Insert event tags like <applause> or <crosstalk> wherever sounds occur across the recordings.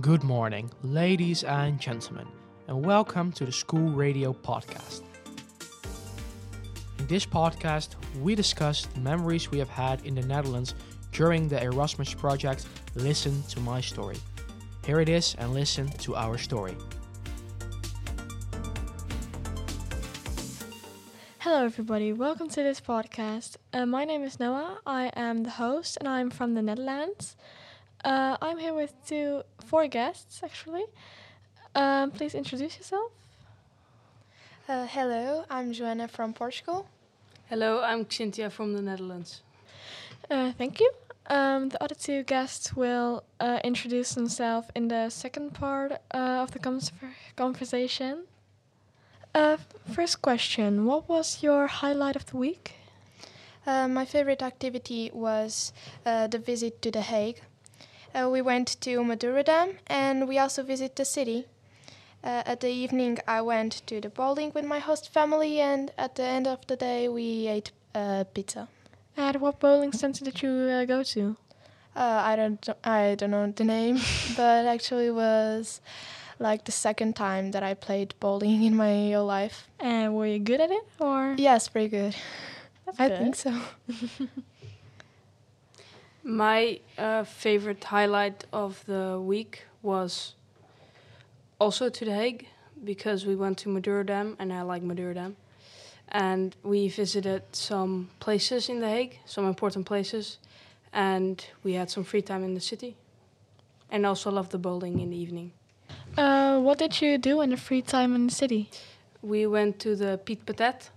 Good morning, ladies and gentlemen, and welcome to the School Radio Podcast. In this podcast, we discuss the memories we have had in the Netherlands during the Erasmus project Listen to My Story. Here it is, and listen to our story. Hello, everybody. Welcome to this podcast. Uh, my name is Noa. I am the host, and I'm from the Netherlands. Uh, I'm here with two, four guests actually. Um, please introduce yourself. Uh, hello, I'm Joana from Portugal. Hello, I'm Xynthia from the Netherlands. Uh, thank you. Um, the other two guests will uh, introduce themselves in the second part uh, of the conver- conversation. Uh, first question What was your highlight of the week? Uh, my favorite activity was uh, the visit to The Hague. Uh, we went to Madurodam and we also visited the city. Uh, at the evening, I went to the bowling with my host family, and at the end of the day, we ate uh, pizza. At what bowling center did you uh, go to? Uh, I don't, I don't know the name, <laughs> but actually it was like the second time that I played bowling in my whole life. And were you good at it, or? Yes, pretty good. That's I good. think so. <laughs> My uh, favorite highlight of the week was also to The Hague because we went to Madurodam and I like Madurodam. And we visited some places in The Hague, some important places, and we had some free time in the city. And also loved the bowling in the evening. Uh, what did you do in the free time in the city? We went to the Piet Patet.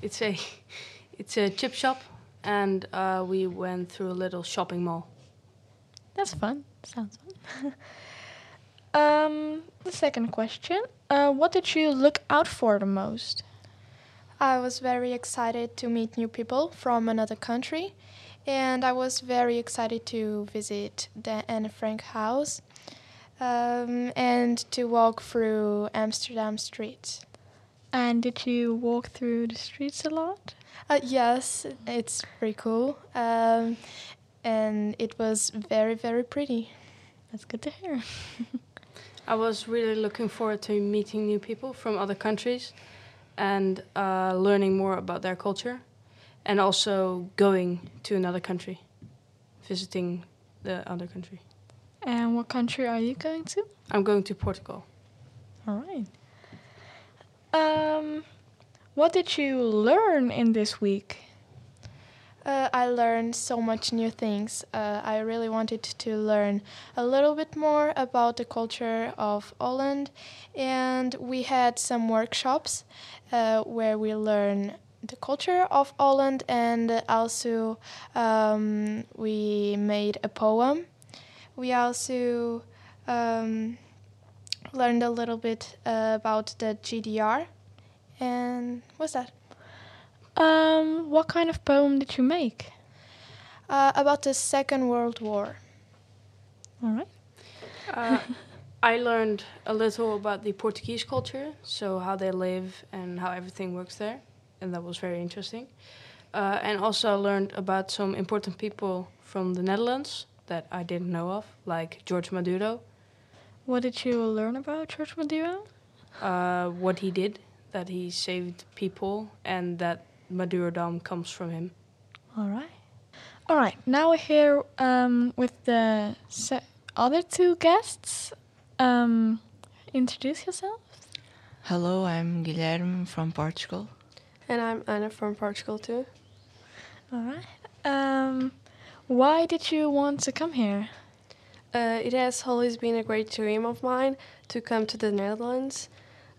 It's a <laughs> it's a chip shop and uh, we went through a little shopping mall. That's fun. Sounds fun. <laughs> um, the second question. Uh, what did you look out for the most? I was very excited to meet new people from another country, and I was very excited to visit the Anne Frank house um, and to walk through Amsterdam streets. And did you walk through the streets a lot? Uh, yes, it's pretty cool, um, and it was very, very pretty. That's good to hear. <laughs> I was really looking forward to meeting new people from other countries and uh, learning more about their culture and also going to another country, visiting the other country. And what country are you going to? I'm going to Portugal. All right. Um, what did you learn in this week? Uh, I learned so much new things. Uh, I really wanted to learn a little bit more about the culture of Holland, and we had some workshops uh, where we learn the culture of Holland, and also um, we made a poem. We also um, learned a little bit uh, about the GDR, and what's that? Um, what kind of poem did you make? Uh, about the Second World War. All right. Uh, <laughs> I learned a little about the Portuguese culture, so how they live and how everything works there, and that was very interesting. Uh, and also I learned about some important people from the Netherlands that I didn't know of, like George Maduro, What did you learn about George Maduro? uh, what he did, that he saved people, and that Madurodam comes from him. All right. All right. Now we're here um, with the se- other two guests. Um, introduce yourself. Hello, I'm Guilherme from Portugal. And I'm Ana from Portugal too. All right. Um, why did you want to come here? Uh, it has always been a great dream of mine to come to the Netherlands.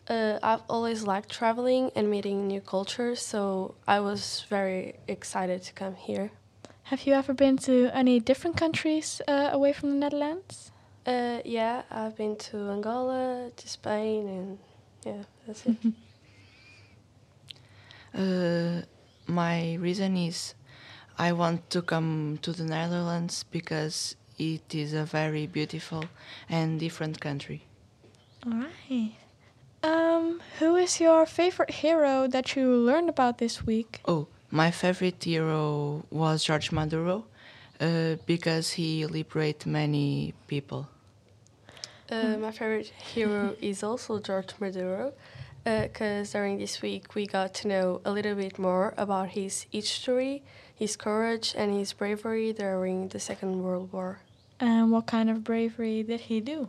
Uh, I've always liked traveling and meeting new cultures, so I was very excited to come here. Have you ever been to any different countries uh, away from the Netherlands? Uh, yeah, I've been to Angola, to Spain, and yeah, that's it. <laughs> Uh, my reason is I want to come to the Netherlands because it is a very beautiful and different country. All right. Um, who is your favorite hero that you learned about this week? Oh, my favorite hero was George Maduro uh, because he liberated many people. Uh, my favorite hero <laughs> is also George Maduro, because during this week we got to know a little bit more about his history, his courage, and his bravery during the Second World War. And what kind of bravery did he do?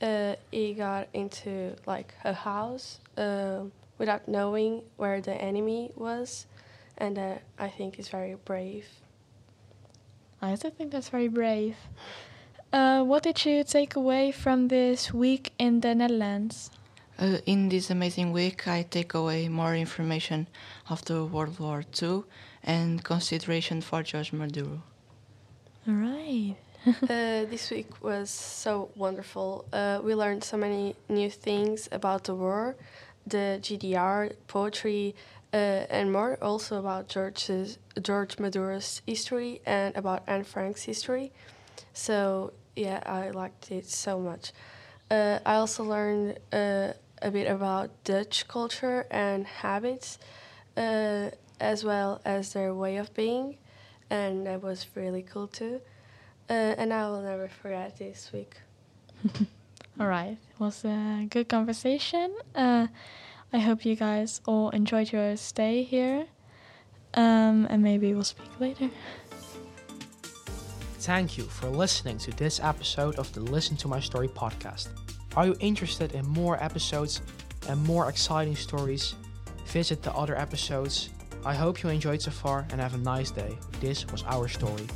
Uh, he got into like a house uh, without knowing where the enemy was, and uh, I think he's very brave. I also think that's very brave. Uh, what did you take away from this week in the Netherlands? Uh, in this amazing week, I take away more information after World War II and consideration for George Maduro. All right. <laughs> uh, this week was so wonderful. Uh, we learned so many new things about the war, the GDR, poetry, uh, and more. Also about George's, George Maduro's history and about Anne Frank's history. So yeah, I liked it so much. Uh, I also learned uh, a bit about Dutch culture and habits, uh, as well as their way of being, and that was really cool too. Uh, and I will never forget this week. <laughs> All right. It was a good conversation. Uh, I hope you guys all enjoyed your stay here. Um, and maybe we'll speak later. Thank you for listening to this episode of the Listen to My Story podcast. Are you interested in more episodes and more exciting stories? Visit the other episodes. I hope you enjoyed so far and have a nice day. This was our story.